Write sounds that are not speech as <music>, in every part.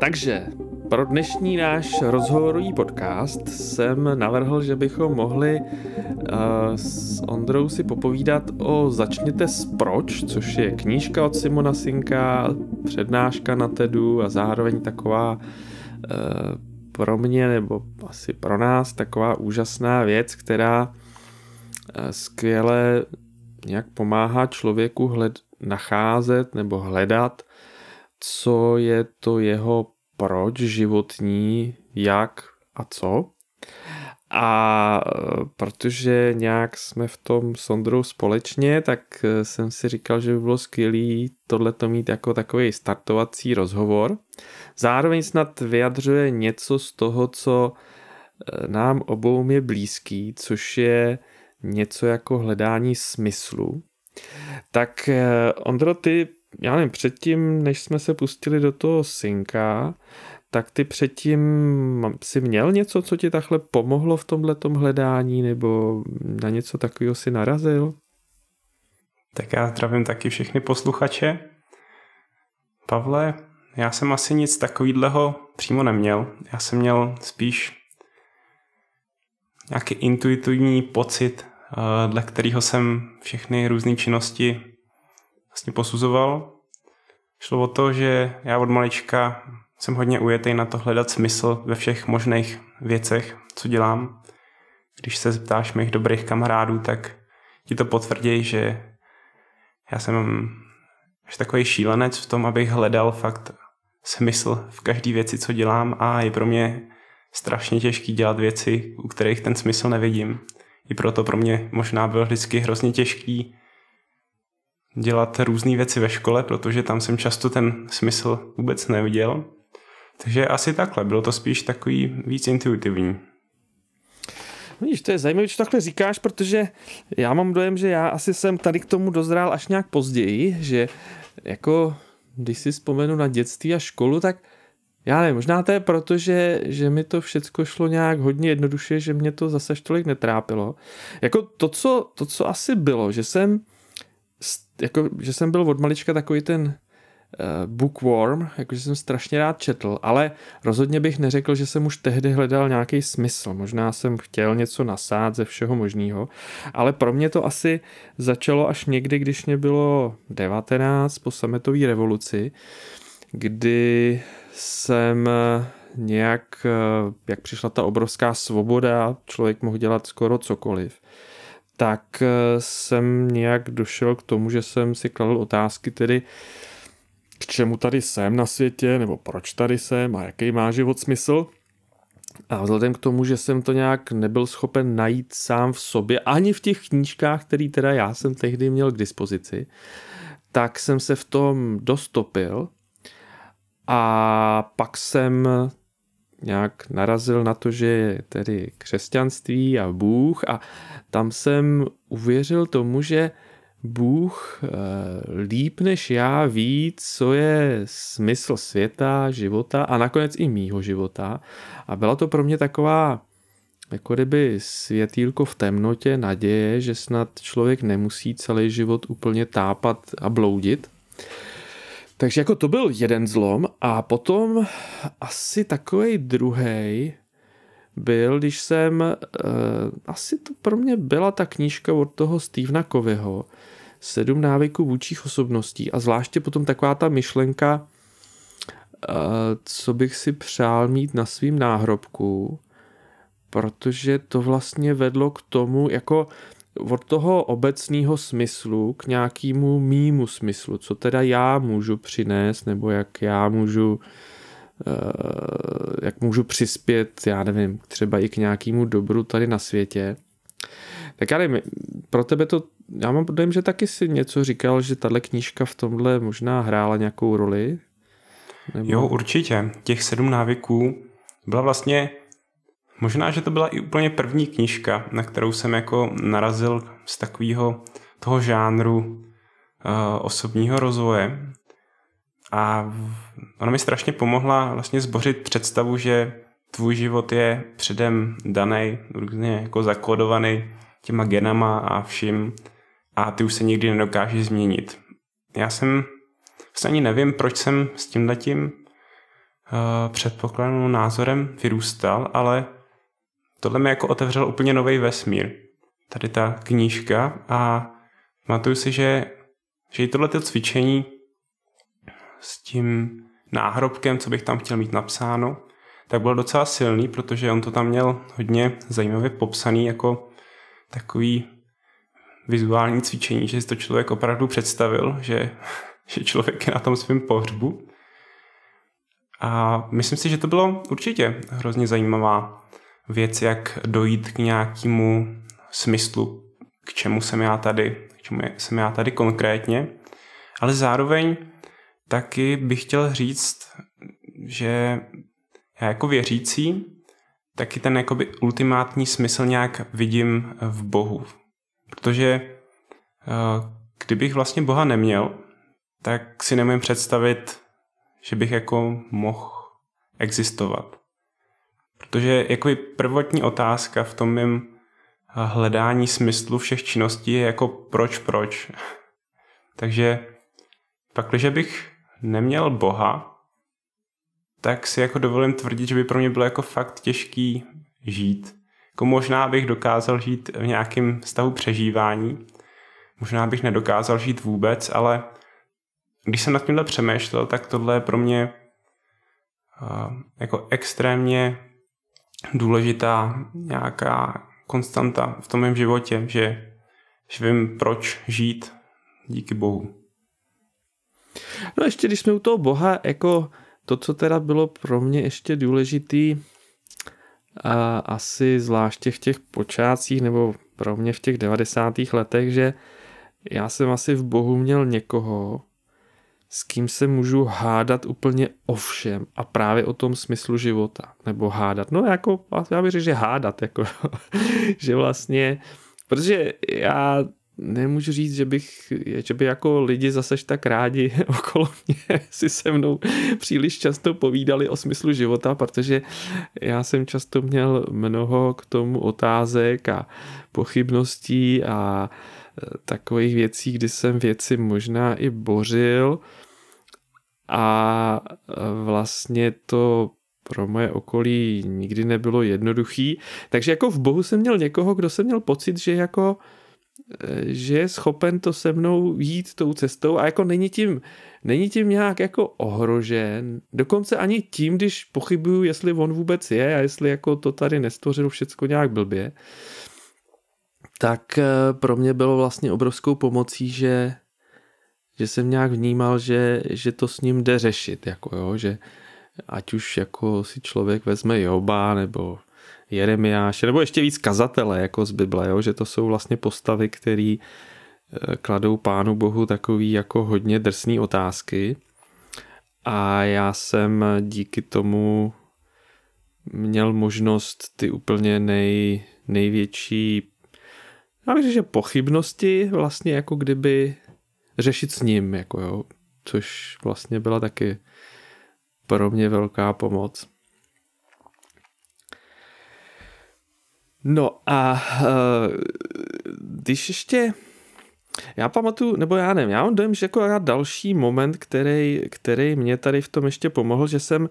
Takže pro dnešní náš rozhovorový podcast jsem navrhl, že bychom mohli uh, s Ondrou si popovídat o Začněte s proč, což je knížka od Simona Sinka, přednáška na TEDu a zároveň taková uh, pro mě nebo asi pro nás taková úžasná věc, která uh, skvěle nějak pomáhá člověku hled, nacházet nebo hledat, co je to jeho proč životní, jak a co. A e, protože nějak jsme v tom s Ondrou společně, tak e, jsem si říkal, že by bylo skvělé tohleto mít jako takový startovací rozhovor. Zároveň snad vyjadřuje něco z toho, co e, nám obou je blízký, což je něco jako hledání smyslu. Tak Ondro, ty já nevím, předtím, než jsme se pustili do toho synka, tak ty předtím si měl něco, co ti takhle pomohlo v tomhle hledání, nebo na něco takového si narazil? Tak já zdravím taky všechny posluchače. Pavle, já jsem asi nic takového přímo neměl. Já jsem měl spíš nějaký intuitivní pocit, eh, dle kterého jsem všechny různé činnosti vlastně posuzoval. Šlo o to, že já od malička jsem hodně ujetý na to hledat smysl ve všech možných věcech, co dělám. Když se zeptáš mých dobrých kamarádů, tak ti to potvrdí, že já jsem až takový šílenec v tom, abych hledal fakt smysl v každé věci, co dělám a je pro mě strašně těžký dělat věci, u kterých ten smysl nevidím. I proto pro mě možná bylo vždycky hrozně těžký dělat různé věci ve škole, protože tam jsem často ten smysl vůbec neviděl. Takže asi takhle, bylo to spíš takový víc intuitivní. Víš, to je zajímavé, že takhle říkáš, protože já mám dojem, že já asi jsem tady k tomu dozrál až nějak později, že jako když si vzpomenu na dětství a školu, tak já nevím, možná to je proto, že, že mi to všecko šlo nějak hodně jednoduše, že mě to zase tolik netrápilo. Jako to, co, to, co asi bylo, že jsem jako, že jsem byl od malička takový ten uh, bookworm, jakože jsem strašně rád četl, ale rozhodně bych neřekl, že jsem už tehdy hledal nějaký smysl. Možná jsem chtěl něco nasát ze všeho možného, ale pro mě to asi začalo až někdy, když mě bylo 19 po sametové revoluci, kdy jsem nějak, eh, jak přišla ta obrovská svoboda, člověk mohl dělat skoro cokoliv, tak eh, jsem nějak došel k tomu, že jsem si kladl otázky tedy, k čemu tady jsem na světě, nebo proč tady jsem a jaký má život smysl. A vzhledem k tomu, že jsem to nějak nebyl schopen najít sám v sobě, ani v těch knížkách, které teda já jsem tehdy měl k dispozici, tak jsem se v tom dostopil a pak jsem nějak narazil na to, že je tedy křesťanství a Bůh a tam jsem uvěřil tomu, že Bůh eh, líp než já ví, co je smysl světa, života a nakonec i mýho života. A byla to pro mě taková jako kdyby světýlko v temnotě, naděje, že snad člověk nemusí celý život úplně tápat a bloudit. Takže jako to byl jeden zlom a potom asi takový druhý byl, když jsem, uh, asi to pro mě byla ta knížka od toho Stevena Covyho, Sedm návyků vůčích osobností. A zvláště potom taková ta myšlenka, uh, co bych si přál mít na svým náhrobku, protože to vlastně vedlo k tomu, jako od toho obecného smyslu k nějakému mýmu smyslu, co teda já můžu přinést, nebo jak já můžu eh, jak můžu přispět, já nevím, třeba i k nějakému dobru tady na světě. Tak já nevím, pro tebe to, já mám dojem, že taky si něco říkal, že tahle knížka v tomhle možná hrála nějakou roli? Nebo... Jo, určitě. Těch sedm návyků byla vlastně Možná, že to byla i úplně první knížka, na kterou jsem jako narazil z takového toho žánru uh, osobního rozvoje. A ona mi strašně pomohla vlastně zbořit představu, že tvůj život je předem daný, různě jako zakódovaný těma genama a vším a ty už se nikdy nedokážeš změnit. Já jsem vlastně ani nevím, proč jsem s tím letím předpokladným názorem vyrůstal, ale tohle mi jako otevřel úplně nový vesmír. Tady ta knížka a pamatuju si, že, že i tohleto cvičení s tím náhrobkem, co bych tam chtěl mít napsáno, tak byl docela silný, protože on to tam měl hodně zajímavě popsaný jako takový vizuální cvičení, že si to člověk opravdu představil, že, <laughs> že člověk je na tom svém pohřbu. A myslím si, že to bylo určitě hrozně zajímavá věc, jak dojít k nějakému smyslu, k čemu jsem já tady, k čemu jsem já tady konkrétně. Ale zároveň taky bych chtěl říct, že já jako věřící taky ten jakoby ultimátní smysl nějak vidím v Bohu. Protože eh, kdybych vlastně Boha neměl, tak si nemůžu představit, že bych jako mohl existovat. Protože jako prvotní otázka v tom mém eh, hledání smyslu všech činností je jako proč, proč. <laughs> Takže pak, když bych neměl Boha, tak si jako dovolím tvrdit, že by pro mě bylo jako fakt těžký žít. Jako možná bych dokázal žít v nějakém stavu přežívání, možná bych nedokázal žít vůbec, ale když jsem nad tímhle přemýšlel, tak tohle je pro mě uh, jako extrémně důležitá nějaká konstanta v tom mém životě, že, že vím, proč žít díky Bohu. No ještě když jsme u toho Boha, jako to, co teda bylo pro mě ještě důležitý, a asi zvláště v těch počátcích, nebo pro mě v těch 90. letech, že já jsem asi v Bohu měl někoho, s kým se můžu hádat úplně o všem a právě o tom smyslu života. Nebo hádat. No jako, já bych řekl, že hádat, jako, <laughs> že vlastně, protože já nemůžu říct, že bych, že by jako lidi zase tak rádi <laughs> okolo mě si se mnou příliš často povídali o smyslu života, protože já jsem často měl mnoho k tomu otázek a pochybností a takových věcí, kdy jsem věci možná i bořil. A e, vlastně to pro moje okolí nikdy nebylo jednoduchý. Takže jako v Bohu jsem měl někoho, kdo jsem měl pocit, že jako že je schopen to se mnou jít tou cestou. A jako není tím, není tím nějak jako ohrožen, dokonce ani tím, když pochybuju, jestli on vůbec je a jestli jako to tady nestvořil všecko nějak blbě, tak eh, pro mě bylo vlastně obrovskou pomocí, že, že jsem nějak vnímal, že, že to s ním jde řešit, jako jo, že ať už jako si člověk vezme Joba nebo Jeremiáše, nebo ještě víc kazatele jako z Bible, jo? že to jsou vlastně postavy, které eh, kladou Pánu Bohu takový jako hodně drsný otázky a já jsem díky tomu měl možnost ty úplně nej, největší já bych že pochybnosti vlastně jako kdyby řešit s ním, jako jo, což vlastně byla taky pro mě velká pomoc. No a uh, když ještě já pamatuju, nebo já nevím, já mám dojem, že jako další moment, který, který mě tady v tom ještě pomohl, že jsem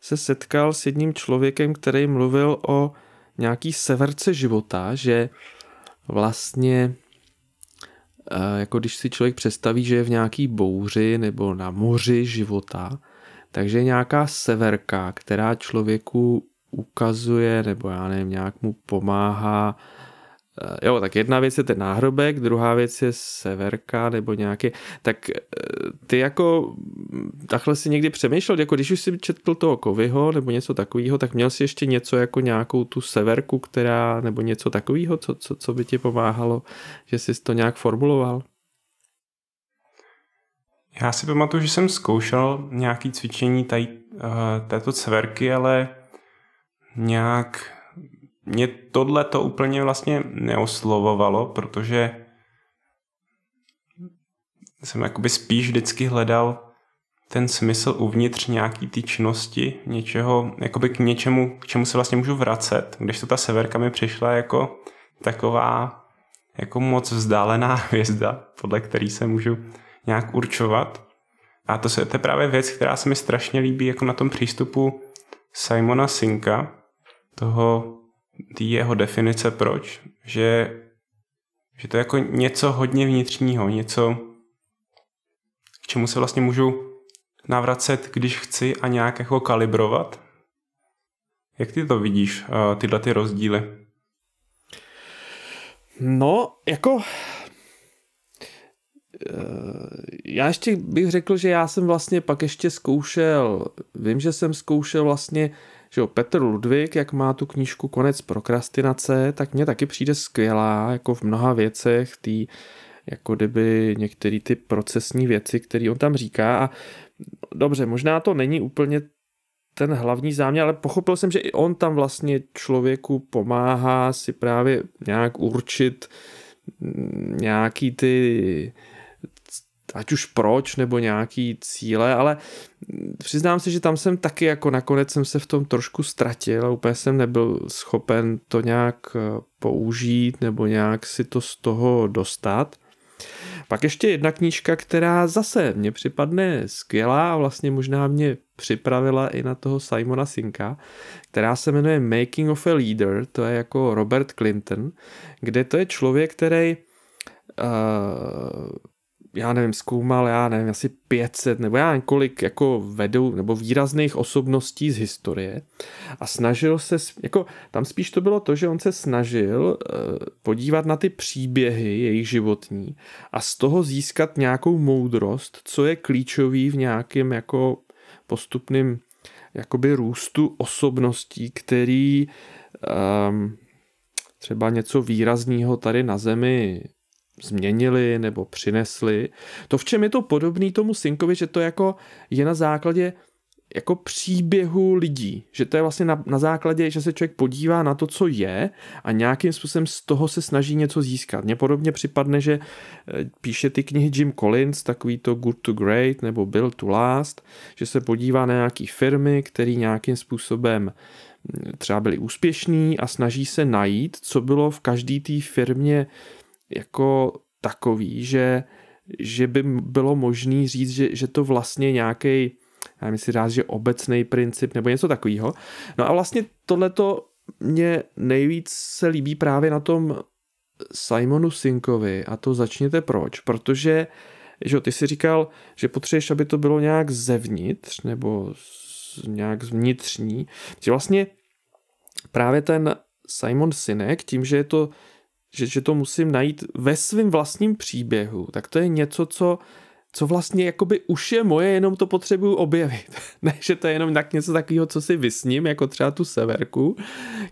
se setkal s jedním člověkem, který mluvil o nějaký severce života, že vlastně eh, jako když si člověk představí, že je v nějaký bouři nebo na moři života, takže nějaká severka, která člověku ukazuje, nebo já nevím, nějak mu pomáhá. Eh, jo, tak jedna věc je ten náhrobek, druhá věc je severka nebo nějaký. Tak eh, ty jako takhle si někdy přemýšlel, jako když už si četl toho Kovyho nebo něco takového, tak měl si ještě něco jako nějakou tu severku, která, nebo něco takového, co, co, co by ti pomáhalo, že jsi to nějak formuloval? Já si pamatuju, že jsem zkoušel nějaký cvičení tady, uh, této severky, ale nějak mě tohle to úplně vlastně neoslovovalo, protože jsem jakoby spíš vždycky hledal ten smysl uvnitř nějaký ty činnosti, něčeho, jakoby k něčemu, k čemu se vlastně můžu vracet, když to ta severka mi přišla jako taková jako moc vzdálená <laughs> hvězda, podle který se můžu nějak určovat. A to, se, to je právě věc, která se mi strašně líbí jako na tom přístupu Simona Sinka, toho, tý jeho definice proč, že, že to je jako něco hodně vnitřního, něco, k čemu se vlastně můžu navracet, když chci a nějak jako kalibrovat. Jak ty to vidíš, eh, tyhle ty rozdíly? No, jako eh, já ještě bych řekl, že já jsem vlastně pak ještě zkoušel, vím, že jsem zkoušel vlastně, že jo, Petr Ludvík, jak má tu knížku Konec prokrastinace, tak mně taky přijde skvělá, jako v mnoha věcech, tý, jako kdyby některé ty procesní věci, které on tam říká. A dobře, možná to není úplně ten hlavní záměr, ale pochopil jsem, že i on tam vlastně člověku pomáhá si právě nějak určit nějaký ty ať už proč, nebo nějaký cíle, ale přiznám se, že tam jsem taky jako nakonec jsem se v tom trošku ztratil a úplně jsem nebyl schopen to nějak použít nebo nějak si to z toho dostat. Pak ještě jedna knížka, která zase mně připadne skvělá a vlastně možná mě připravila i na toho Simona Sinka, která se jmenuje Making of a Leader, to je jako Robert Clinton, kde to je člověk, který uh, já nevím, zkoumal, já nevím, asi 500 nebo já nevím kolik jako vedou nebo výrazných osobností z historie a snažil se, jako tam spíš to bylo to, že on se snažil uh, podívat na ty příběhy jejich životní a z toho získat nějakou moudrost, co je klíčový v nějakém jako postupným jakoby růstu osobností, který um, třeba něco výrazného tady na zemi změnili nebo přinesli. To, v čem je to podobný tomu Synkovi, že to jako je na základě jako příběhu lidí, že to je vlastně na, na základě, že se člověk podívá na to, co je a nějakým způsobem z toho se snaží něco získat. Mně podobně připadne, že eh, píše ty knihy Jim Collins, takový to Good to Great nebo Build to Last, že se podívá na nějaký firmy, který nějakým způsobem hm, třeba byli úspěšní a snaží se najít, co bylo v každé té firmě jako takový, že, že by bylo možné říct, že, že to vlastně nějaký, já nevím, si že obecný princip nebo něco takového. No a vlastně tohleto mě nejvíc se líbí právě na tom Simonu Sinkovi a to začněte proč, protože že ty si říkal, že potřebuješ, aby to bylo nějak zevnitř nebo nějak vnitřní, že vlastně právě ten Simon Sinek, tím, že je to že, že to musím najít ve svém vlastním příběhu, tak to je něco, co, co vlastně jakoby už je moje, jenom to potřebuju objevit. <laughs> ne, že to je jenom tak něco takového, co si vysním, jako třeba tu severku,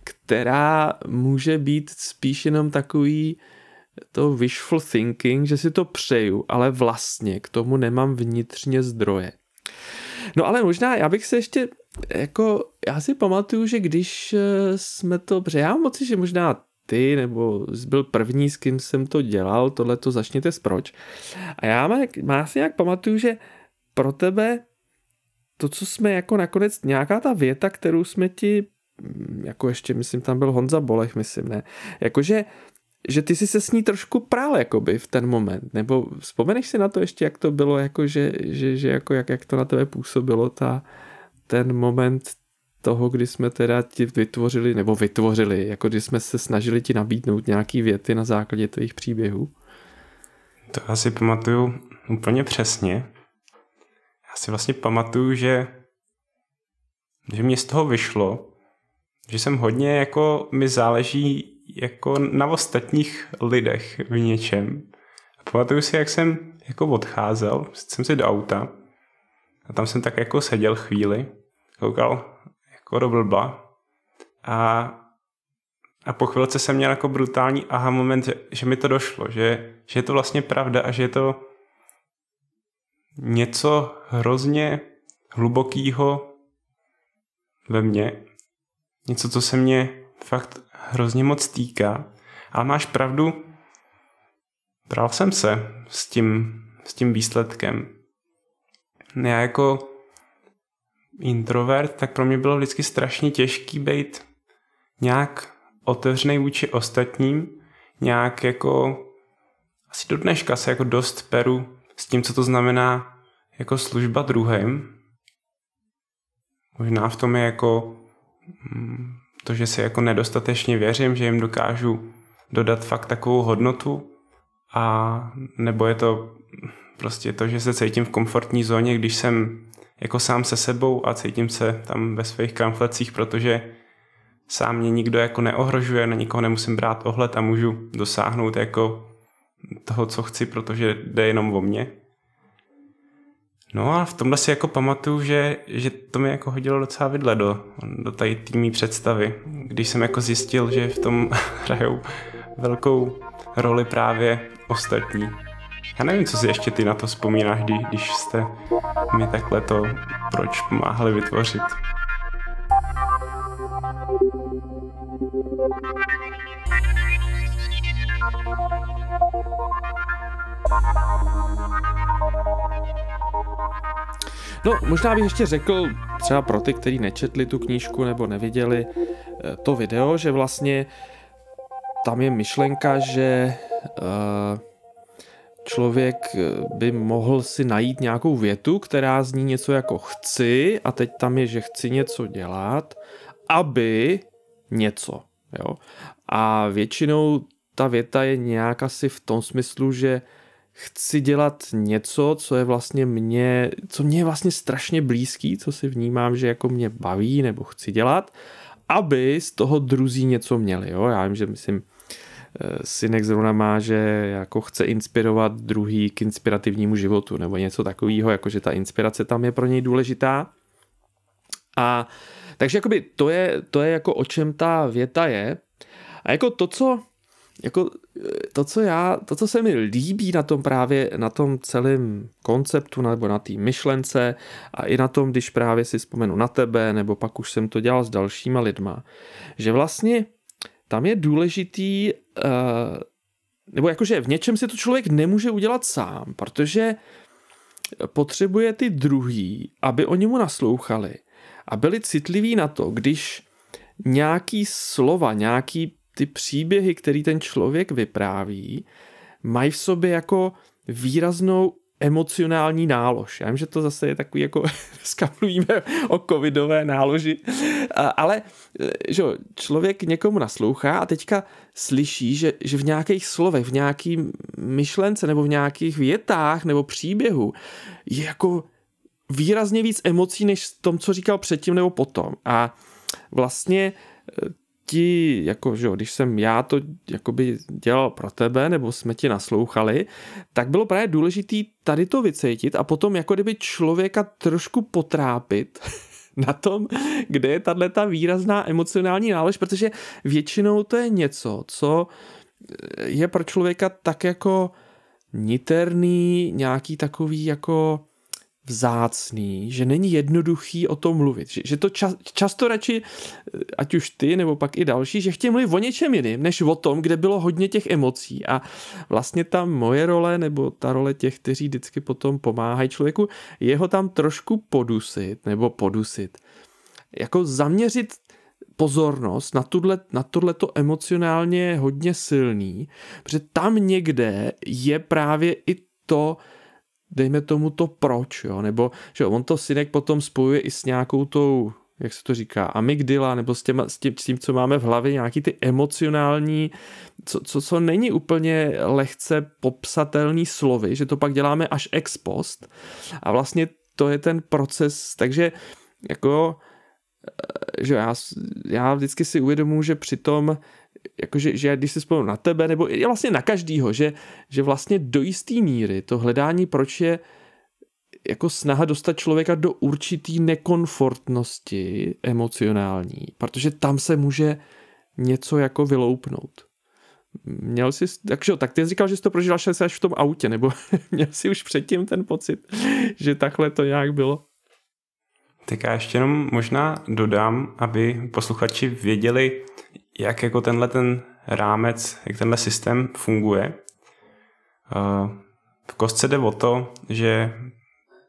která může být spíš jenom takový to wishful thinking, že si to přeju, ale vlastně k tomu nemám vnitřně zdroje. No ale možná já bych se ještě jako, já si pamatuju, že když eh, jsme to, protože já mám moci, že možná ty, nebo byl první, s kým jsem to dělal, tohle to začněte s proč. A já má, má si nějak pamatuju, že pro tebe to, co jsme jako nakonec, nějaká ta věta, kterou jsme ti, mm, jako ještě, myslím, tam byl Honza Bolech, myslím, ne, jakože že ty jsi se s ní trošku prál jakoby v ten moment, nebo vzpomeneš si na to ještě, jak to bylo, jako že, že, že jako jak, jak to na tebe působilo, ta, ten moment toho, kdy jsme teda ti vytvořili, nebo vytvořili, jako kdy jsme se snažili ti nabídnout nějaký věty na základě tvých příběhů? To asi pamatuju úplně přesně. Já si vlastně pamatuju, že, že mě z toho vyšlo, že jsem hodně jako mi záleží jako na ostatních lidech v něčem. A pamatuju si, jak jsem jako odcházel, jsem si do auta a tam jsem tak jako seděl chvíli, koukal jako blba. A, a po chvilce jsem měl jako brutální aha moment, že, že mi to došlo, že, že je to vlastně pravda a že je to něco hrozně hlubokýho ve mně. Něco, co se mě fakt hrozně moc týká. Ale máš pravdu, bral jsem se s tím, s tím výsledkem. Já jako introvert, tak pro mě bylo vždycky strašně těžký být nějak otevřený vůči ostatním, nějak jako asi do dneška se jako dost peru s tím, co to znamená jako služba druhým. Možná v tom je jako mm, to, že si jako nedostatečně věřím, že jim dokážu dodat fakt takovou hodnotu a nebo je to prostě to, že se cítím v komfortní zóně, když jsem jako sám se sebou a cítím se tam ve svých kamflecích, protože sám mě nikdo jako neohrožuje, na nikoho nemusím brát ohled a můžu dosáhnout jako toho, co chci, protože jde jenom o mě. No a v tomhle si jako pamatuju, že, že to mi jako hodilo docela vidle do, do tady týmí představy, když jsem jako zjistil, že v tom <laughs> hrajou velkou roli právě ostatní. Já nevím, co si ještě ty na to vzpomínáš, když, když jste mi takhle to proč pomáhali vytvořit. No, možná bych ještě řekl, třeba pro ty, kteří nečetli tu knížku nebo neviděli eh, to video, že vlastně tam je myšlenka, že uh, člověk eh, by mohl si najít nějakou větu, která zní něco jako chci a teď tam je, že chci něco dělat, aby něco. Jo? A většinou ta věta je nějak asi v tom smyslu, že chci dělat něco, co je vlastně mě, co mě je vlastně strašně blízký, co si vnímám, že jako mě baví nebo chci dělat, aby z toho druzí něco měli. Jo? Já vím, že myslím, synek zrovna má, že jako chce inspirovat druhý k inspirativnímu životu nebo něco takového, jako že ta inspirace tam je pro něj důležitá. A takže jakoby to je, to je jako o čem ta věta je. A jako to, co jako eh, to, co já, to, co se mi líbí na tom právě, na tom celém konceptu nebo na té myšlence a i na tom, když právě si vzpomenu na tebe, nebo pak už jsem to dělal s dalšíma lidma, že vlastně tam je důležitý, uh, nebo jakože v něčem si to člověk nemůže udělat sám, protože potřebuje ty druhý, aby oni mu naslouchali a byli citliví na to, když nějaký slova, nějaký ty příběhy, který ten člověk vypráví, mají v sobě jako výraznou emocionální nálož. Já vím, že to zase je takový jako, <laughs> dneska mluvíme o covidové náloži, ale že člověk někomu naslouchá a teďka slyší, že, že v nějakých slovech, v nějaký myšlence nebo v nějakých větách nebo příběhu je jako výrazně víc emocí, než v tom, co říkal předtím nebo potom. A vlastně ti, jako, že když jsem já to jakoby dělal pro tebe, nebo jsme ti naslouchali, tak bylo právě důležitý tady to vycítit a potom jako kdyby člověka trošku potrápit <laughs> na tom, kde je tahle ta výrazná emocionální nálež, protože většinou to je něco, co je pro člověka tak jako niterný, nějaký takový jako vzácný, že není jednoduchý o tom mluvit. Že, že to čas, často radši, ať už ty nebo pak i další, že chtějí mluvit o něčem jiným, než o tom, kde bylo hodně těch emocí. A vlastně ta moje role, nebo ta role těch, kteří vždycky potom pomáhají člověku, je ho tam trošku podusit, nebo podusit. Jako zaměřit pozornost na, tuhle, na tohleto emocionálně hodně silný, protože tam někde je právě i to, dejme tomu to proč, jo, nebo že on to synek potom spojuje i s nějakou tou jak se to říká, amygdala, nebo s, těma, s, tím, s tím, co máme v hlavě, nějaký ty emocionální, co, co, co není úplně lehce popsatelný slovy, že to pak děláme až ex post. A vlastně to je ten proces, takže jako eh, že já, já vždycky si uvědomuji, že přitom jakože, že když si vzpomínám na tebe, nebo i vlastně na každýho, že, že vlastně do jisté míry to hledání, proč je jako snaha dostat člověka do určitý nekomfortnosti emocionální, protože tam se může něco jako vyloupnout. Měl jsi, takže tak ty jsi říkal, že jsi to prožil až v tom autě, nebo <laughs> měl jsi už předtím ten pocit, že takhle to nějak bylo? Tak já ještě jenom možná dodám, aby posluchači věděli, jak jako tenhle ten rámec, jak tenhle systém funguje. Eh, v kostce jde o to, že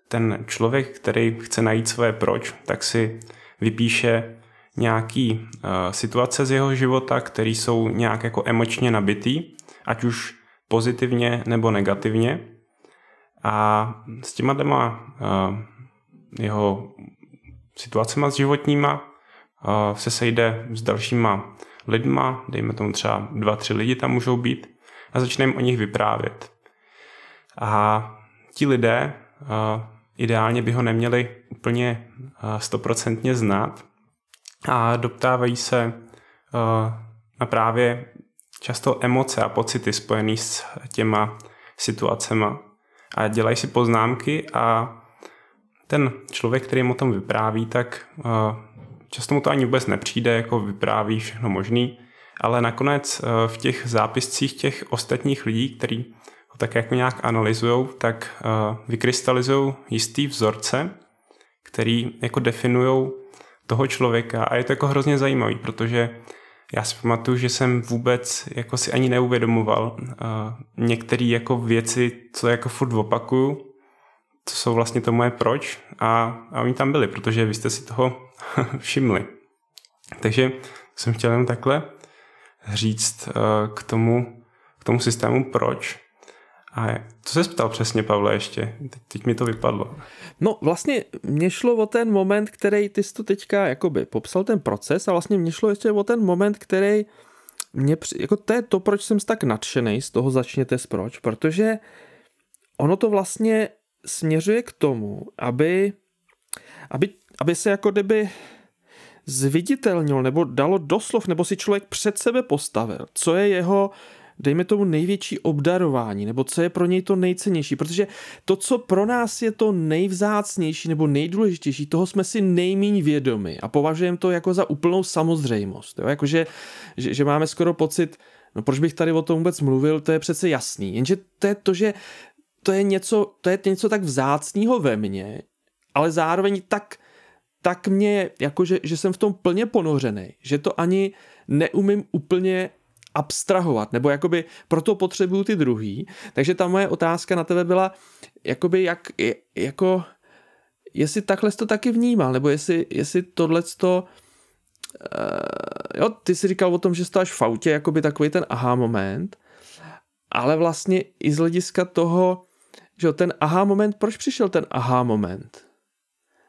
ten člověk, který chce najít své proč, tak si vypíše nějaký uh, situace z jeho života, které jsou nějak jako emočně nabitý, ať už pozitivně nebo negativně. A s těma dvěma uh, jeho situacema s životníma se sejde s dalšíma lidma, dejme tomu třeba dva, tři lidi tam můžou být a začne jim o nich vyprávět. A ti lidé uh, ideálně by ho neměli úplně stoprocentně znát a doptávají se uh, na právě často emoce a pocity spojené s těma situacema a dělají si poznámky a ten člověk, který mu o tom vypráví, tak často mu to ani vůbec nepřijde, jako vypráví všechno možný, ale nakonec uh, v těch zápiscích těch ostatních lidí, který ho tak jako nějak analyzují, tak uh, vykrystalizují jistý vzorce, který jako definují toho člověka. A je to jako hrozně zajímavý, protože já si pamatuju, že jsem vůbec jako si ani neuvědomoval uh, některé jako věci, co jako furt opakuju, co jsou vlastně to moje proč a, a oni tam byli, protože vy jste si toho <laughs> všimli. Takže jsem chtěl jen takhle říct uh, k tomu, k tomu systému proč. A co se ptal přesně, Pavle, ještě? Teď, teď mi to vypadlo. No vlastně mě šlo o ten moment, který ty jsi tu teďka jakoby popsal ten proces a vlastně mě šlo ještě o ten moment, který mě, jako to je to, proč jsem tak nadšený, z toho začněte s proč, protože ono to vlastně směřuje k tomu, aby, aby, aby se jako kdyby zviditelnil nebo dalo doslov, nebo si člověk před sebe postavil, co je jeho dejme tomu největší obdarování, nebo co je pro něj to nejcennější, protože to, co pro nás je to nejvzácnější nebo nejdůležitější, toho jsme si nejmíň vědomi a považujeme to jako za úplnou samozřejmost. Jo? Jakože, že, že máme skoro pocit, no proč bych tady o tom vůbec mluvil, to je přece jasný. Jenže to je to, že to je něco, to je něco tak vzácného ve mně, ale zároveň tak, tak mě, jakože, že jsem v tom plně ponořený, že to ani neumím úplně abstrahovat, nebo jakoby proto potřebuju ty druhý. Takže ta moje otázka na tebe byla, jakoby jak, jako, jestli takhle to taky vnímal, nebo jestli, jestli tohle to, uh, jo, ty jsi říkal o tom, že až v autě, jakoby takový ten aha moment, ale vlastně i z hlediska toho, že ten aha moment, proč přišel ten aha moment?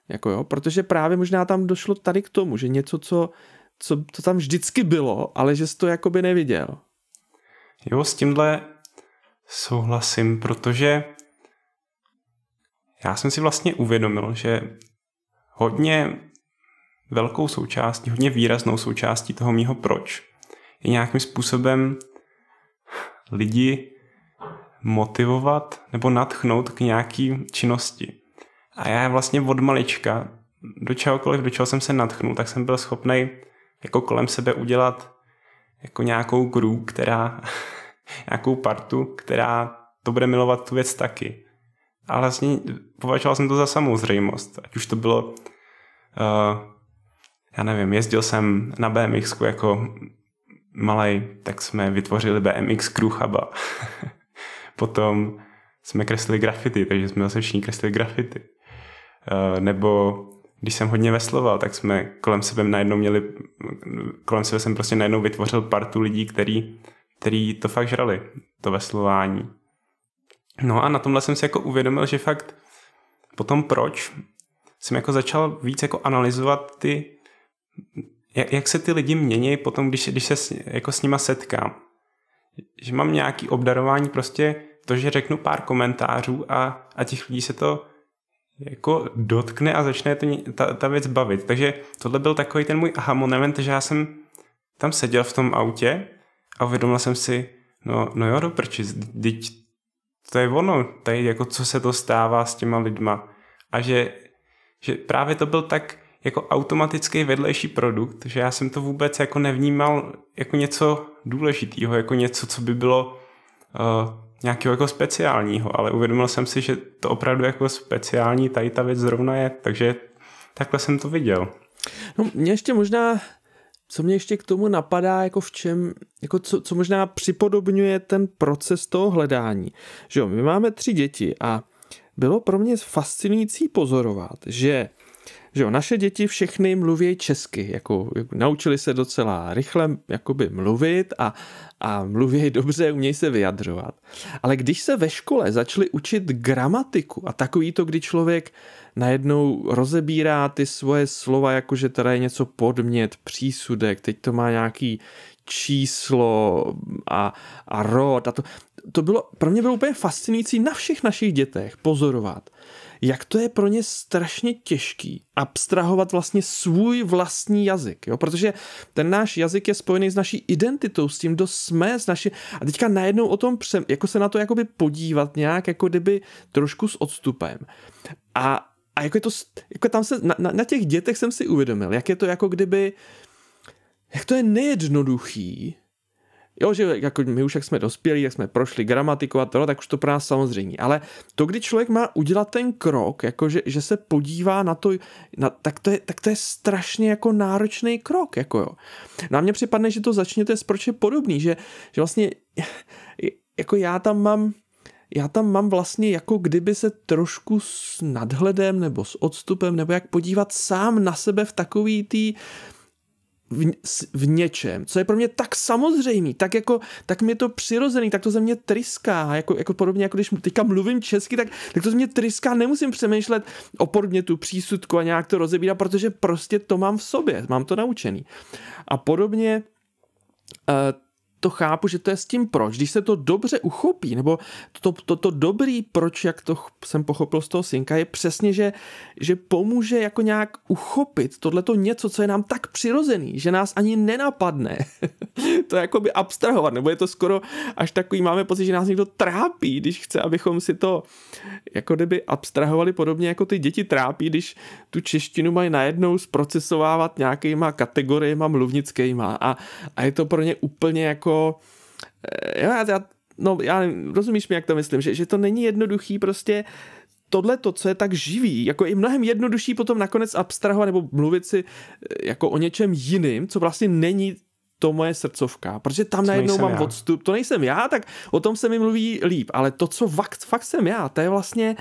Jako jo, protože právě možná tam došlo tady k tomu, že něco, co co to tam vždycky bylo, ale že jsi to jakoby neviděl. Jo, s tímhle souhlasím, protože já jsem si vlastně uvědomil, že hodně velkou součástí, hodně výraznou součástí toho mýho proč je nějakým způsobem lidi motivovat nebo natchnout k nějaký činnosti. A já vlastně od malička do čehokoliv, do čeho jsem se natchnul, tak jsem byl schopný jako kolem sebe udělat jako nějakou gru, která, <laughs> nějakou partu, která to bude milovat tu věc taky. A vlastně považoval jsem to za samozřejmost. Ať už to bylo, uh, já nevím, jezdil jsem na BMX jako malý, tak jsme vytvořili BMX Kruchaba. <laughs> Potom jsme kreslili grafity, takže jsme zase všichni kreslili grafity. Uh, nebo když jsem hodně vesloval, tak jsme kolem sebe najednou měli, kolem sebe jsem prostě najednou vytvořil partu lidí, který, který to fakt žrali, to veslování. No a na tomhle jsem si jako uvědomil, že fakt potom proč jsem jako začal víc jako analyzovat ty, jak, jak se ty lidi mění potom, když, když se jako s nima setkám. Že mám nějaký obdarování prostě to, že řeknu pár komentářů a, a těch lidí se to jako dotkne a začne to, ta, ta věc bavit. Takže tohle byl takový ten můj aha moment, že já jsem tam seděl v tom autě a uvědomil jsem si, no, no jo, do prči, teď to je ono, tady jako co se to stává s těma lidma. A že, že právě to byl tak jako automatický vedlejší produkt, že já jsem to vůbec jako nevnímal jako něco důležitého, jako něco, co by bylo uh, nějakého jako speciálního, ale uvědomil jsem si, že to opravdu jako speciální tady ta věc zrovna je, takže takhle jsem to viděl. No mě ještě možná, co mě ještě k tomu napadá, jako v čem, jako co, co možná připodobňuje ten proces toho hledání. Že jo, my máme tři děti a bylo pro mě fascinující pozorovat, že že jo, naše děti všechny mluví česky, jako, jako naučili se docela rychle jakoby mluvit a, a mluví dobře, umějí se vyjadřovat. Ale když se ve škole začali učit gramatiku a takový to, kdy člověk najednou rozebírá ty svoje slova, jako že teda je něco podmět, přísudek, teď to má nějaký číslo a, a rod a to, to bylo, pro mě bylo úplně fascinující na všech našich dětech pozorovat, jak to je pro ně strašně těžký abstrahovat vlastně svůj vlastní jazyk, jo? protože ten náš jazyk je spojený s naší identitou, s tím, kdo jsme, s naší... A teďka najednou o tom přem, jako se na to jakoby podívat nějak, jako kdyby trošku s odstupem. A, a jako je to, jako tam se, na, na, na těch dětech jsem si uvědomil, jak je to jako kdyby, jak to je nejednoduchý, Jo, že jako my už jak jsme dospělí, jak jsme prošli gramatiku a to, tak už to pro nás samozřejmě. Ale to, kdy člověk má udělat ten krok, jako že, že se podívá na to, na, tak, to je, tak to je strašně jako náročný krok. Jako jo. Na mě připadne, že to začněte s proč je podobný, že, že vlastně <laughs> jako já tam mám já tam mám vlastně jako kdyby se trošku s nadhledem nebo s odstupem nebo jak podívat sám na sebe v takový tý v, v něčem, co je pro mě tak samozřejmý, tak jako, tak mi to přirozený, tak to ze mě tryská, jako, jako podobně jako když teďka mluvím česky, tak, tak to ze mě tryská, nemusím přemýšlet o podmětu, přísudku a nějak to rozebírat, protože prostě to mám v sobě, mám to naučený. A podobně uh, to chápu, že to je s tím proč. Když se to dobře uchopí, nebo to, to, to dobrý proč, jak to jsem pochopil z toho synka, je přesně, že, že pomůže jako nějak uchopit tohleto něco, co je nám tak přirozený, že nás ani nenapadne <laughs> to jakoby abstrahovat, nebo je to skoro až takový, máme pocit, že nás někdo trápí, když chce, abychom si to jako kdyby abstrahovali podobně jako ty děti trápí, když tu češtinu mají najednou zprocesovávat nějakýma kategoriemi mluvnickýma a, a je to pro ně úplně jako jako, eh, já, já, no já rozumíš mi, jak to myslím, že, že to není jednoduchý prostě tohle to, co je tak živý, jako je mnohem jednodušší potom nakonec abstrahovat nebo mluvit si eh, jako o něčem jiným, co vlastně není to moje srdcovka, protože tam najednou mám já. odstup, to nejsem já, tak o tom se mi mluví líp, ale to, co fakt, fakt jsem já, to je vlastně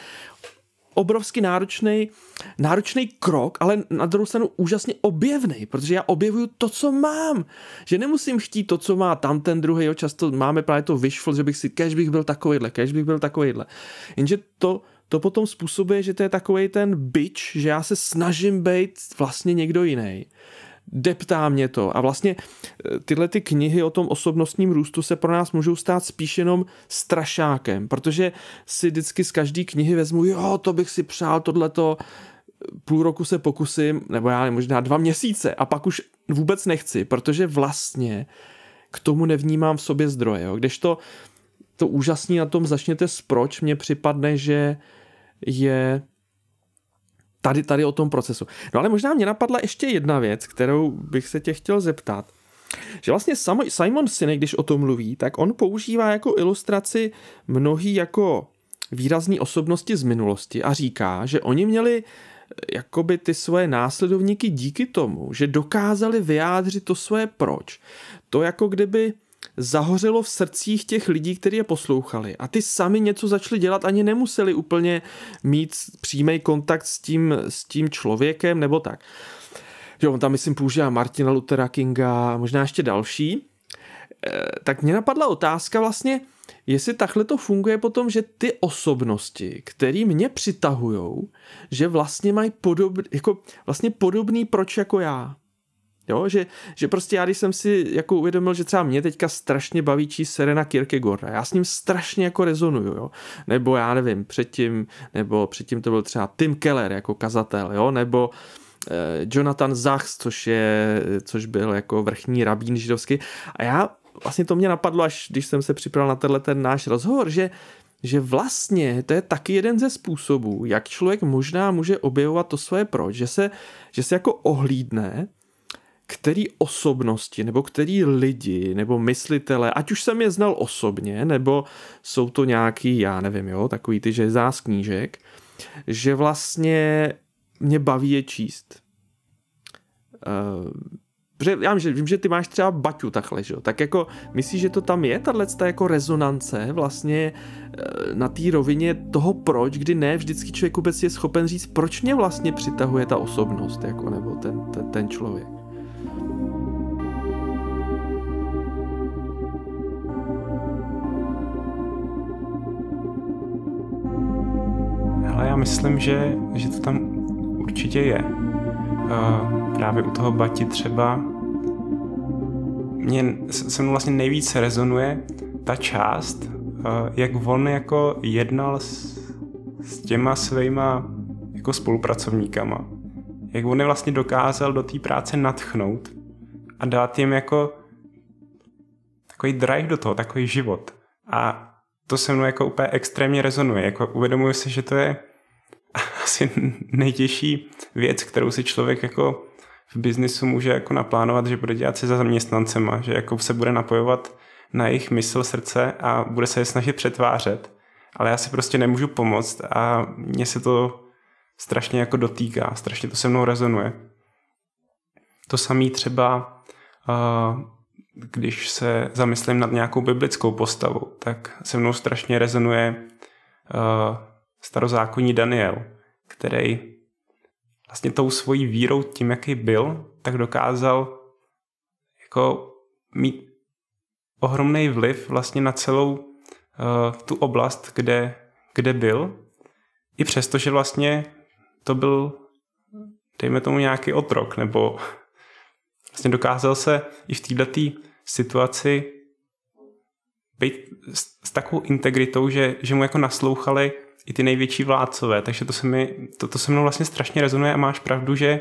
obrovsky náročný, náročný krok, ale na druhou stranu úžasně objevný, protože já objevuju to, co mám. Že nemusím chtít to, co má tam ten druhý, jo, často máme právě to wishful, že bych si, kež bych byl takovýhle, kež bych byl takovýhle. Jenže to, to potom způsobuje, že to je takový ten bitch, že já se snažím být vlastně někdo jiný deptá mě to. A vlastně eh, tyhle ty knihy o tom osobnostním růstu se pro nás můžou stát spíš jenom strašákem, protože si vždycky z každé knihy vezmu, jo, to bych si přál, tohleto, půl roku se pokusím, nebo já nevím, možná dva měsíce a pak už vůbec nechci, protože vlastně k tomu nevnímám v sobě zdroje. Jo. Když to, to úžasný na tom začněte s proč, mně připadne, že je tady, tady o tom procesu. No ale možná mě napadla ještě jedna věc, kterou bych se tě chtěl zeptat. Že vlastně Simon Sinek, když o tom mluví, tak on používá jako ilustraci mnohý jako výrazní osobnosti z minulosti a říká, že oni měli eh, jakoby ty svoje následovníky díky tomu, že dokázali vyjádřit to svoje proč. To jako kdyby zahořelo v srdcích těch lidí, kteří je poslouchali. A ty sami něco začali dělat, ani nemuseli úplně mít přímý kontakt s tím, s tím člověkem nebo tak. Jo, on tam myslím používá Martina Luthera Kinga, možná ještě další. E, tak mě napadla otázka vlastně, jestli takhle to funguje potom, že ty osobnosti, které mě přitahujou, že vlastně mají podobný, jako vlastně podobný proč jako já. Jo, že, že prostě já, když jsem si jako uvědomil, že třeba mě teďka strašně baví číst Serena Kierkegaarda, já s ním strašně jako rezonuju, jo, nebo já nevím, předtím, nebo předtím to byl třeba Tim Keller jako kazatel, jo, nebo eh, Jonathan Zachs, což je, což byl jako vrchní rabín židovský. A já vlastně to mě napadlo, až když jsem se připravil na tenhle ten náš rozhovor, že že vlastně to je taky jeden ze způsobů, jak člověk možná může objevovat to svoje proč, že se, že se jako ohlídne který osobnosti nebo který lidi nebo myslitele, ať už jsem je znal osobně, nebo jsou to nějaký, já nevím, jo, takový ty žezá knížek, že vlastně mě baví je číst. Uh, já vím, že, vím, že ty máš třeba baťu takhle, že jo? tak jako myslíš, že to tam je, tahle jako rezonance vlastně eh, na té rovině toho proč, kdy ne vždycky člověk vůbec je schopen říct, proč mě vlastně přitahuje ta osobnost, jako, nebo ten, ten, ten člověk. Myslím, že, že to tam určitě je. Právě u toho Bati třeba mě se mnou vlastně nejvíce rezonuje ta část, jak on jako jednal s, s těma svýma jako spolupracovníkama. Jak on je vlastně dokázal do té práce natchnout a dát jim jako takový drive do toho, takový život. A to se mnou jako úplně extrémně rezonuje. Jako uvědomuji si, že to je <laughs> asi nejtěžší věc, kterou si člověk jako v biznisu může jako naplánovat, že bude dělat se za zaměstnancema, že jako se bude napojovat na jejich mysl, srdce a bude se je snažit přetvářet. Ale já si prostě nemůžu pomoct a mně se to strašně jako dotýká, strašně to se mnou rezonuje. To samé třeba, když se zamyslím nad nějakou biblickou postavou, tak se mnou strašně rezonuje starozákonní Daniel, který vlastně tou svojí vírou, tím, jaký byl, tak dokázal jako mít ohromný vliv vlastně na celou uh, tu oblast, kde, kde byl. I přesto, že vlastně to byl, dejme tomu nějaký otrok, nebo vlastně dokázal se i v této situaci být s, s takovou integritou, že, že mu jako naslouchali i ty největší vládcové, takže to se, mi, to, to se mnou vlastně strašně rezonuje a máš pravdu, že,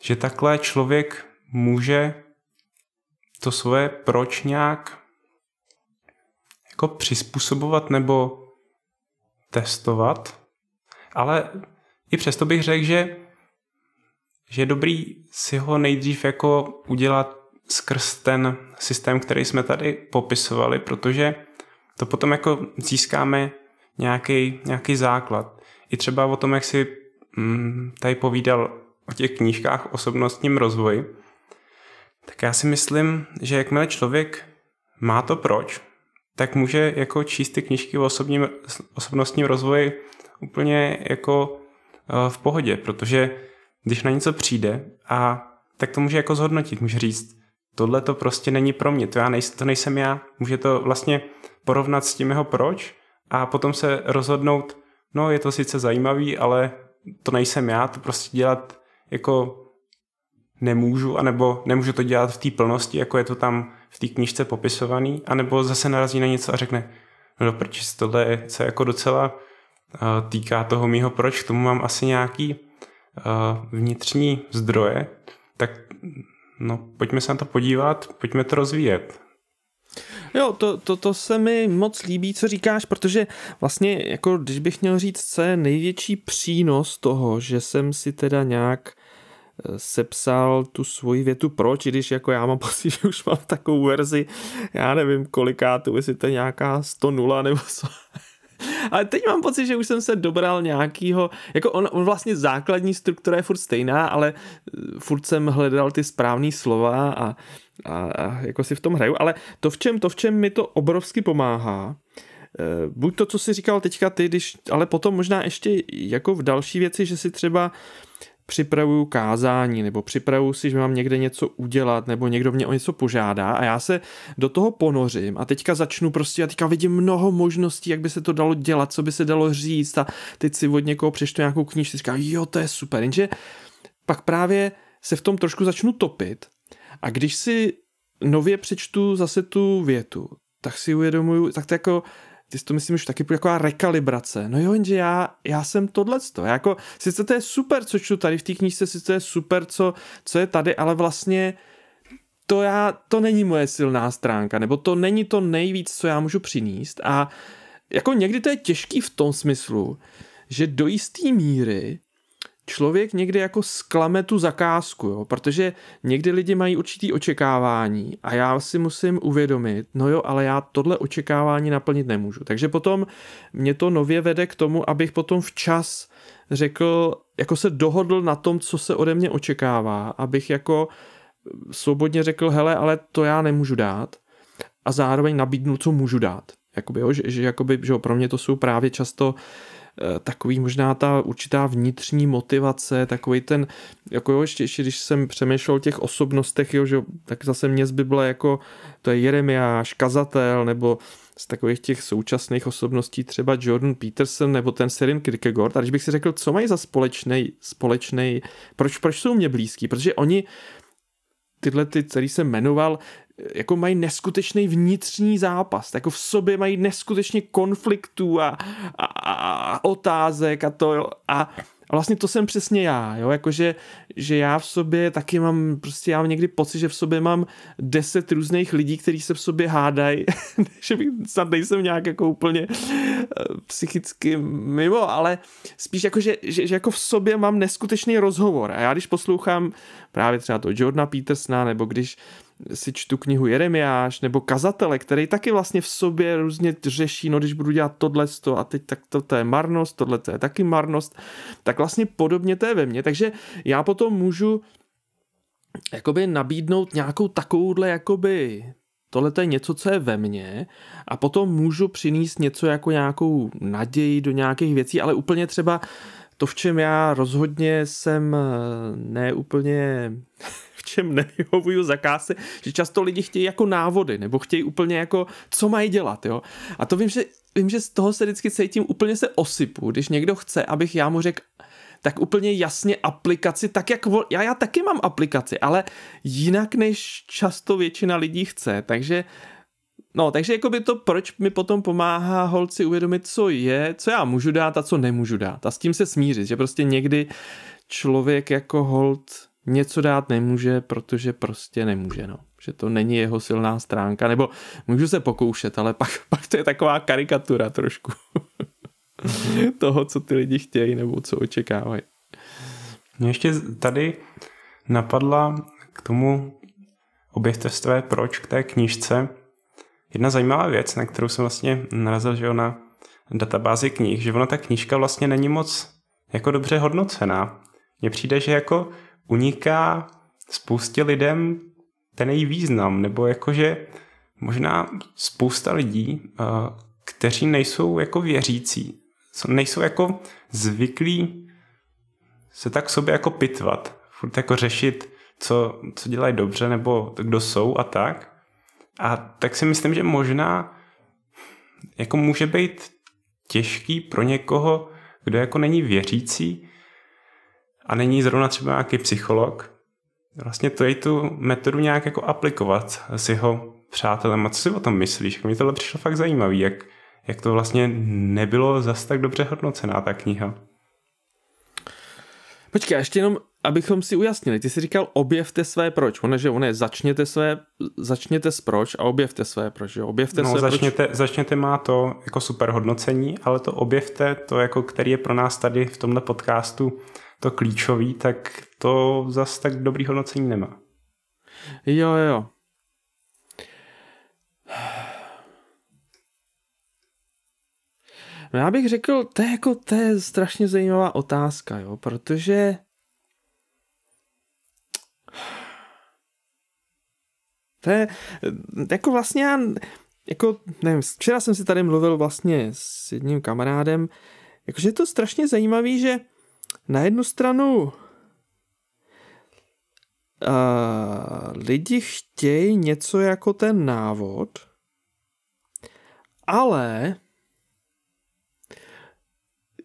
že takhle člověk může to svoje proč nějak jako přizpůsobovat nebo testovat, ale i přesto bych řekl, že, že je dobrý si ho nejdřív jako udělat skrz ten systém, který jsme tady popisovali, protože to potom jako získáme nějaký, nějaký základ. I třeba o tom, jak si mm, tady povídal o těch knížkách o osobnostním rozvoji, tak já si myslím, že jakmile člověk má to proč, tak může jako číst ty knížky o osobním, osobnostním rozvoji úplně jako eh, v pohodě, protože když na něco přijde a tak to může jako zhodnotit, může říct, tohle to prostě není pro mě, to, já nejsem, to nejsem já, může to vlastně porovnat s tím jeho proč a potom se rozhodnout, no je to sice zajímavý, ale to nejsem já, to prostě dělat jako nemůžu, anebo nemůžu to dělat v té plnosti, jako je to tam v té knižce popisovaný, anebo zase narazí na něco a řekne, no proč tohle je co jako docela uh, týká toho mýho proč, k tomu mám asi nějaký uh, vnitřní zdroje, tak no pojďme se na to podívat, pojďme to rozvíjet. Jo, to, to, to se mi moc líbí, co říkáš, protože vlastně, jako když bych měl říct, co je největší přínos toho, že jsem si teda nějak eh, sepsal tu svoji větu proč, když jako já mám <laughs> pocit, že už mám takovou verzi, já nevím kolikátu, jestli to je nějaká 100 nula nebo co. <laughs> Ale teď mám pocit, že už jsem se dobral nějakýho, jako on, on vlastně základní struktura je furt stejná, ale eh, furt jsem hledal ty správné slova a a, a jako si v tom hraju, ale to v čem, to v čem mi to obrovsky pomáhá, eh, buď to, co si říkal teďka ty, když, ale potom možná ještě jako v další věci, že si třeba připravuju kázání, nebo připravuju si, že mám někde něco udělat, nebo někdo mě o něco požádá a já se do toho ponořím a teďka začnu prostě, a teďka vidím mnoho možností, jak by se to dalo dělat, co by se dalo říct a teď si od někoho přečtu nějakou knižku, říkám, jo, to je super, jenže pak právě se v tom trošku začnu topit a když si nově přečtu zase tu větu, tak si uvědomuju, tak to jako, ty to myslím už taky jako rekalibrace. No jo, jenže já, já jsem tohleto. Já jako, sice to je super, co čtu tady v té knížce, sice to je super, co, co je tady, ale vlastně to já, to není moje silná stránka, nebo to není to nejvíc, co já můžu přinést a jako někdy to je těžký v tom smyslu, že do jisté míry člověk někdy jako sklame tu zakázku, jo? protože někdy lidi mají určitý očekávání a já si musím uvědomit, no jo, ale já tohle očekávání naplnit nemůžu. Takže potom mě to nově vede k tomu, abych potom včas řekl, jako se dohodl na tom, co se ode mě očekává, abych jako svobodně řekl, hele, ale to já nemůžu dát a zároveň nabídnu, co můžu dát. Jakoby, jo, že, že, jakoby, že jo, pro mě to jsou právě často eh, takový možná ta určitá vnitřní motivace, takový ten, jako jo, ještě, ještě když jsem přemýšlel o těch osobnostech, jo, že tak zase mě z Bible jako, to je Jeremiáš, kazatel, nebo z takových těch současných osobností třeba Jordan Peterson nebo ten Serin Kierkegaard. A když bych si řekl, co mají za společný, společný proč, proč jsou mě blízký? Protože oni tyhle, ty, který jsem jmenoval, jako mají neskutečný vnitřní zápas, jako v sobě mají neskutečně konfliktů a, a, a otázek a to a a vlastně to jsem přesně já, jo, jakože že já v sobě taky mám, prostě já mám někdy pocit, že v sobě mám deset různých lidí, kteří se v sobě hádají, <laughs> že bych snad nejsem nějak jako úplně eh, psychicky mimo, ale spíš jako, že, že, že jako v sobě mám neskutečný rozhovor. A já když poslouchám právě třeba to Jordana Petersona, nebo když si čtu knihu Jeremiáš nebo kazatele, který taky vlastně v sobě různě řeší, no když budu dělat tohle a teď tak to, to je marnost, tohle to je taky marnost, tak vlastně podobně to je ve mně, takže já potom můžu jakoby nabídnout nějakou takovouhle jakoby tohle je něco, co je ve mně a potom můžu přinést něco jako nějakou naději do nějakých věcí, ale úplně třeba to, v čem já rozhodně jsem eh, neúplně čem nevyhovuju zakázce, že často lidi chtějí jako návody, nebo chtějí úplně jako, co mají dělat, jo. A to vím, že, vím, že z toho se vždycky cítím, úplně se osypu, když někdo chce, abych já mu řekl, tak úplně jasně aplikaci, tak jak vol, já, já taky mám aplikaci, ale jinak než často většina lidí chce, takže No, takže jako by to, proč mi potom pomáhá holci uvědomit, co je, co já můžu dát a co nemůžu dát. A s tím se smířit, že prostě někdy člověk jako hold něco dát nemůže, protože prostě nemůže, no. Že to není jeho silná stránka, nebo můžu se pokoušet, ale pak, <laughs> pak to je taková karikatura trošku <laughs> toho, co ty lidi chtějí, nebo co očekávají. Mě ještě tady napadla k tomu objevte své proč k té knížce. Jedna zajímavá věc, na kterou jsem vlastně narazil, že na databázi knih, že ona ta knížka vlastně není moc jako dobře hodnocená. Mně přijde, že jako uniká spoustě lidem ten její význam, nebo jakože možná spousta lidí, eh, kteří nejsou jako věřící, nejsou jako zvyklí se tak sobě jako pitvat, furt jako řešit, co, co dělají dobře, nebo kdo jsou a tak. A tak si myslím, že možná jako může být těžký pro někoho, kdo jako není věřící, a není zrovna třeba nějaký psycholog, vlastně to je tu metodu nějak jako aplikovat s jeho přátelem. A co si o tom myslíš? Mně tohle přišlo fakt zajímavý, jak, jak to vlastně nebylo zas tak dobře hodnocená ta kniha. Počkej, ještě jenom, abychom si ujasnili, ty jsi říkal objevte své proč, ono, že ono je začněte své, začněte s proč a objevte své proč, že objevte no, své začněte, proč. začněte má to jako super hodnocení, ale to objevte, to jako, který je pro nás tady v tomhle podcastu to klíčový, tak to zas tak dobrý hodnocení nemá. Jo, jo. No já bych řekl, to je jako, to je strašně zajímavá otázka, jo, protože to je, jako vlastně já, jako, nevím, včera jsem si tady mluvil vlastně s jedním kamarádem, jakože je to strašně zajímavý, že na jednu stranu uh, lidi chtějí něco jako ten návod, ale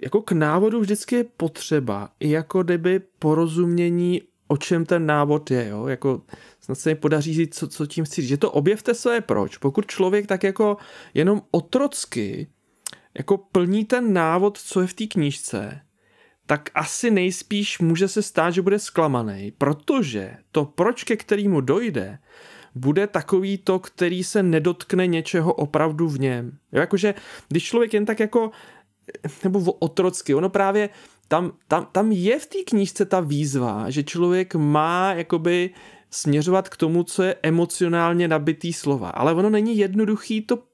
jako k návodu vždycky je potřeba i jako kdyby porozumění, o čem ten návod je, jo? jako snad se mi podaří říct, co, co tím chci říct, že to objevte své proč, pokud člověk tak jako jenom otrocky jako plní ten návod, co je v té knížce, tak asi nejspíš může se stát, že bude zklamaný, protože to proč, ke kterému dojde, bude takový to, který se nedotkne něčeho opravdu v něm. Jo, jakože když člověk jen tak jako, nebo otrocky, ono právě tam, tam, tam je v té knížce ta výzva, že člověk má jakoby směřovat k tomu, co je emocionálně nabitý slova. Ale ono není jednoduchý to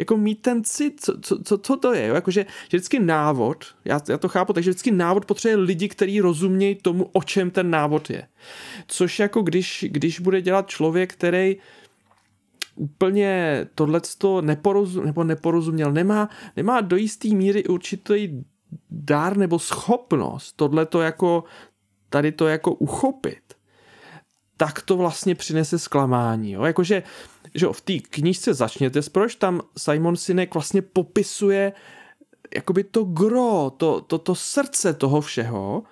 jako mít ten cit, co, co, co, co to je, jo? Jakože, že vždycky návod, já, já to chápu, takže vždycky návod potřebuje lidi, kteří rozumějí tomu, o čem ten návod je. Což jako když, když bude dělat člověk, který úplně tohleto neporozum, nebo neporozuměl, nemá, nemá do jisté míry určitý dár nebo schopnost tohleto jako tady to jako uchopit, tak to vlastně přinese zklamání. Jo? Jakože že v té knížce začněte, proč tam Simon Sinek vlastně popisuje jakoby to gro, to, to, to srdce toho všeho,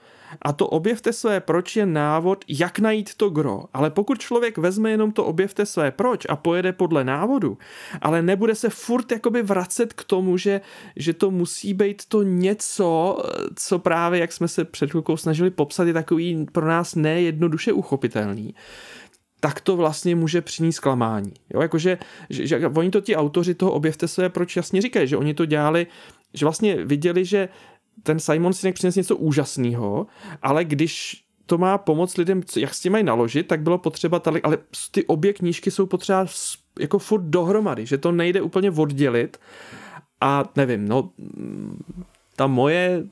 a to objevte své proč je návod, jak najít to gro. Ale pokud člověk vezme jenom to objevte své proč a pojede podle návodu, ale nebude se furt jakoby vracet k tomu, že, že to musí být to něco, co právě, jak jsme se před chvilkou snažili popsat, je takový pro nás nejednoduše uchopitelný, tak to vlastně může přinést zklamání. Jo, jakože, že, že, oni to ti autoři toho objevte své proč jasně říkají, že oni to dělali, že vlastně viděli, že ten Simon Sinek přines něco úžasného, ale když to má pomoct lidem, jak s tím mají naložit, tak bylo potřeba tady, ale ty obě knížky jsou potřeba jako furt dohromady, že to nejde úplně oddělit a nevím, no ta moje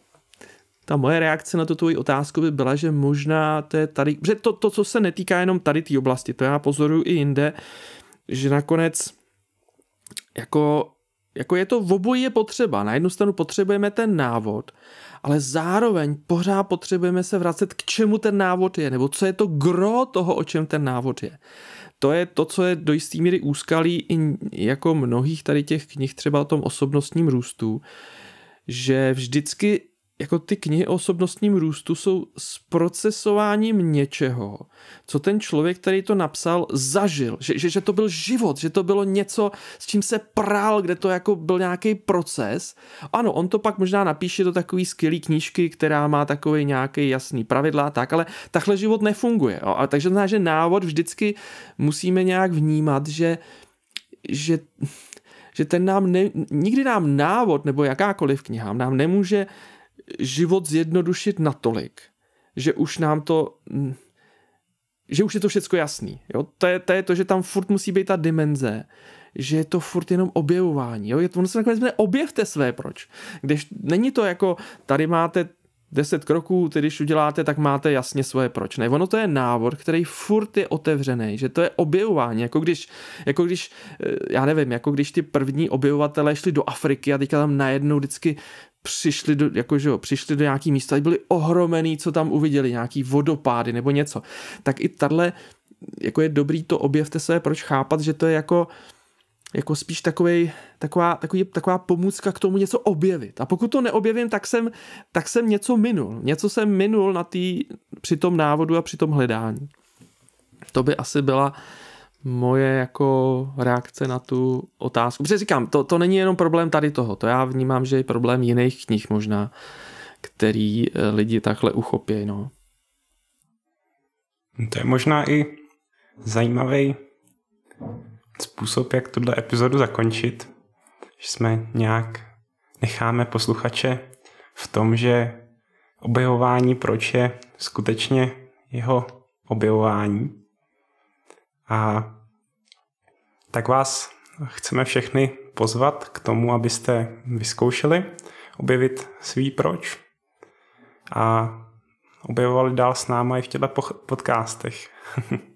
ta moje reakce na tu tvoji otázku by byla, že možná to je tady, že to, to, co se netýká jenom tady té oblasti, to já pozoruju i jinde, že nakonec jako jako je to v obojí je potřeba. Na jednu stranu potřebujeme ten návod, ale zároveň pořád potřebujeme se vracet k čemu ten návod je, nebo co je to gro toho, o čem ten návod je. To je to, co je do jisté míry úskalí i jako mnohých tady těch knih třeba o tom osobnostním růstu, že vždycky jako ty knihy o osobnostním růstu jsou s procesováním něčeho, co ten člověk, který to napsal, zažil. Že, že, že to byl život, že to bylo něco, s čím se prál, kde to jako byl nějaký proces. Ano, on to pak možná napíše do takový skvělý knížky, která má takový nějaký jasný pravidla tak, ale takhle život nefunguje. Jo? A takže zná, že návod vždycky musíme nějak vnímat, že, že že ten nám ne, nikdy nám návod nebo jakákoliv kniha nám nemůže život zjednodušit natolik, že už nám to že už je to všechno jasný. Jo? To, je, to je to, že tam furt musí být ta dimenze, že je to furt jenom objevování. Jo? Je to, ono se nakonec objevte své proč. Když není to jako, tady máte deset kroků, ty když uděláte, tak máte jasně svoje proč. Ne, ono to je návod, který furt je otevřený, že to je objevování, jako když, jako když, eh, já nevím, jako když ty první objevovatelé šli do Afriky a teďka tam najednou vždycky přišli do, jako, že jo, přišli do nějaký místa, byli ohromený, co tam uviděli, nějaký vodopády nebo něco. Tak i tahle, jako je dobrý to objevte se, proč chápat, že to je jako, jako spíš takový, taková, takový, taková pomůcka k tomu něco objevit. A pokud to neobjevím, tak jsem, tak jsem něco minul. Něco jsem minul na tý, při tom návodu a při tom hledání. To by asi byla moje jako reakce na tu otázku. Protože říkám, to, to není jenom problém tady toho, to já vnímám, že je problém jiných knih možná, který eh, lidi takhle uchopí. No. To je možná i zajímavý způsob, jak tuhle epizodu zakončit, že jsme nějak necháme posluchače v tom, že objevování proč je skutečně jeho objevování a tak vás chceme všechny pozvat k tomu, abyste vyzkoušeli objevit svý proč a objevovali dál s náma i v těchto podcastech. <laughs>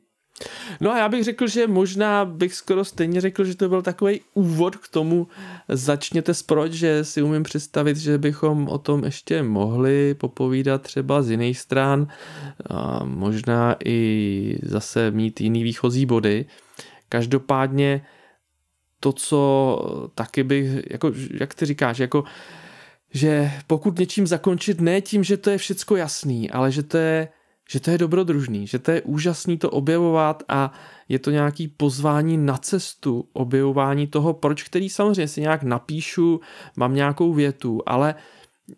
No a já bych řekl, že možná bych skoro stejně řekl, že to byl takový úvod k tomu začněte s proč, že si umím představit, že bychom o tom ještě mohli popovídat třeba z jiných stran, a možná i zase mít jiný výchozí body. Každopádně to, co taky bych, jako, jak ty říkáš, jako že pokud něčím zakončit ne tím, že to je všecko jasný, ale že to je že to je dobrodružný, že to je úžasný to objevovat a je to nějaký pozvání na cestu, objevování toho, proč který samozřejmě si nějak napíšu, mám nějakou větu, ale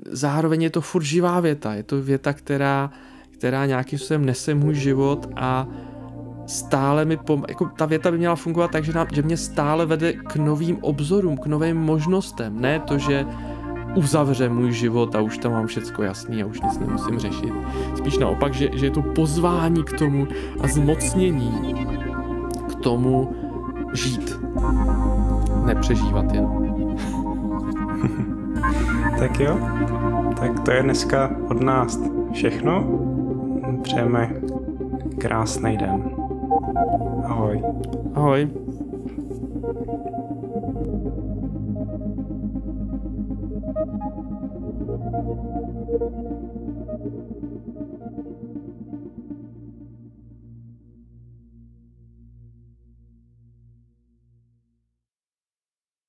zároveň je to furt živá věta, je to věta, která, která nějakým způsobem nese můj život a stále mi pom- jako ta věta by měla fungovat tak, že, nám, že mě stále vede k novým obzorům, k novým možnostem, ne to, že uzavře můj život a už tam mám všecko jasný a už nic nemusím řešit. Spíš naopak, že, že je to pozvání k tomu a zmocnění k tomu žít. Nepřežívat jen. <laughs> tak jo, tak to je dneska od nás všechno. Přejeme krásný den. Ahoj. Ahoj.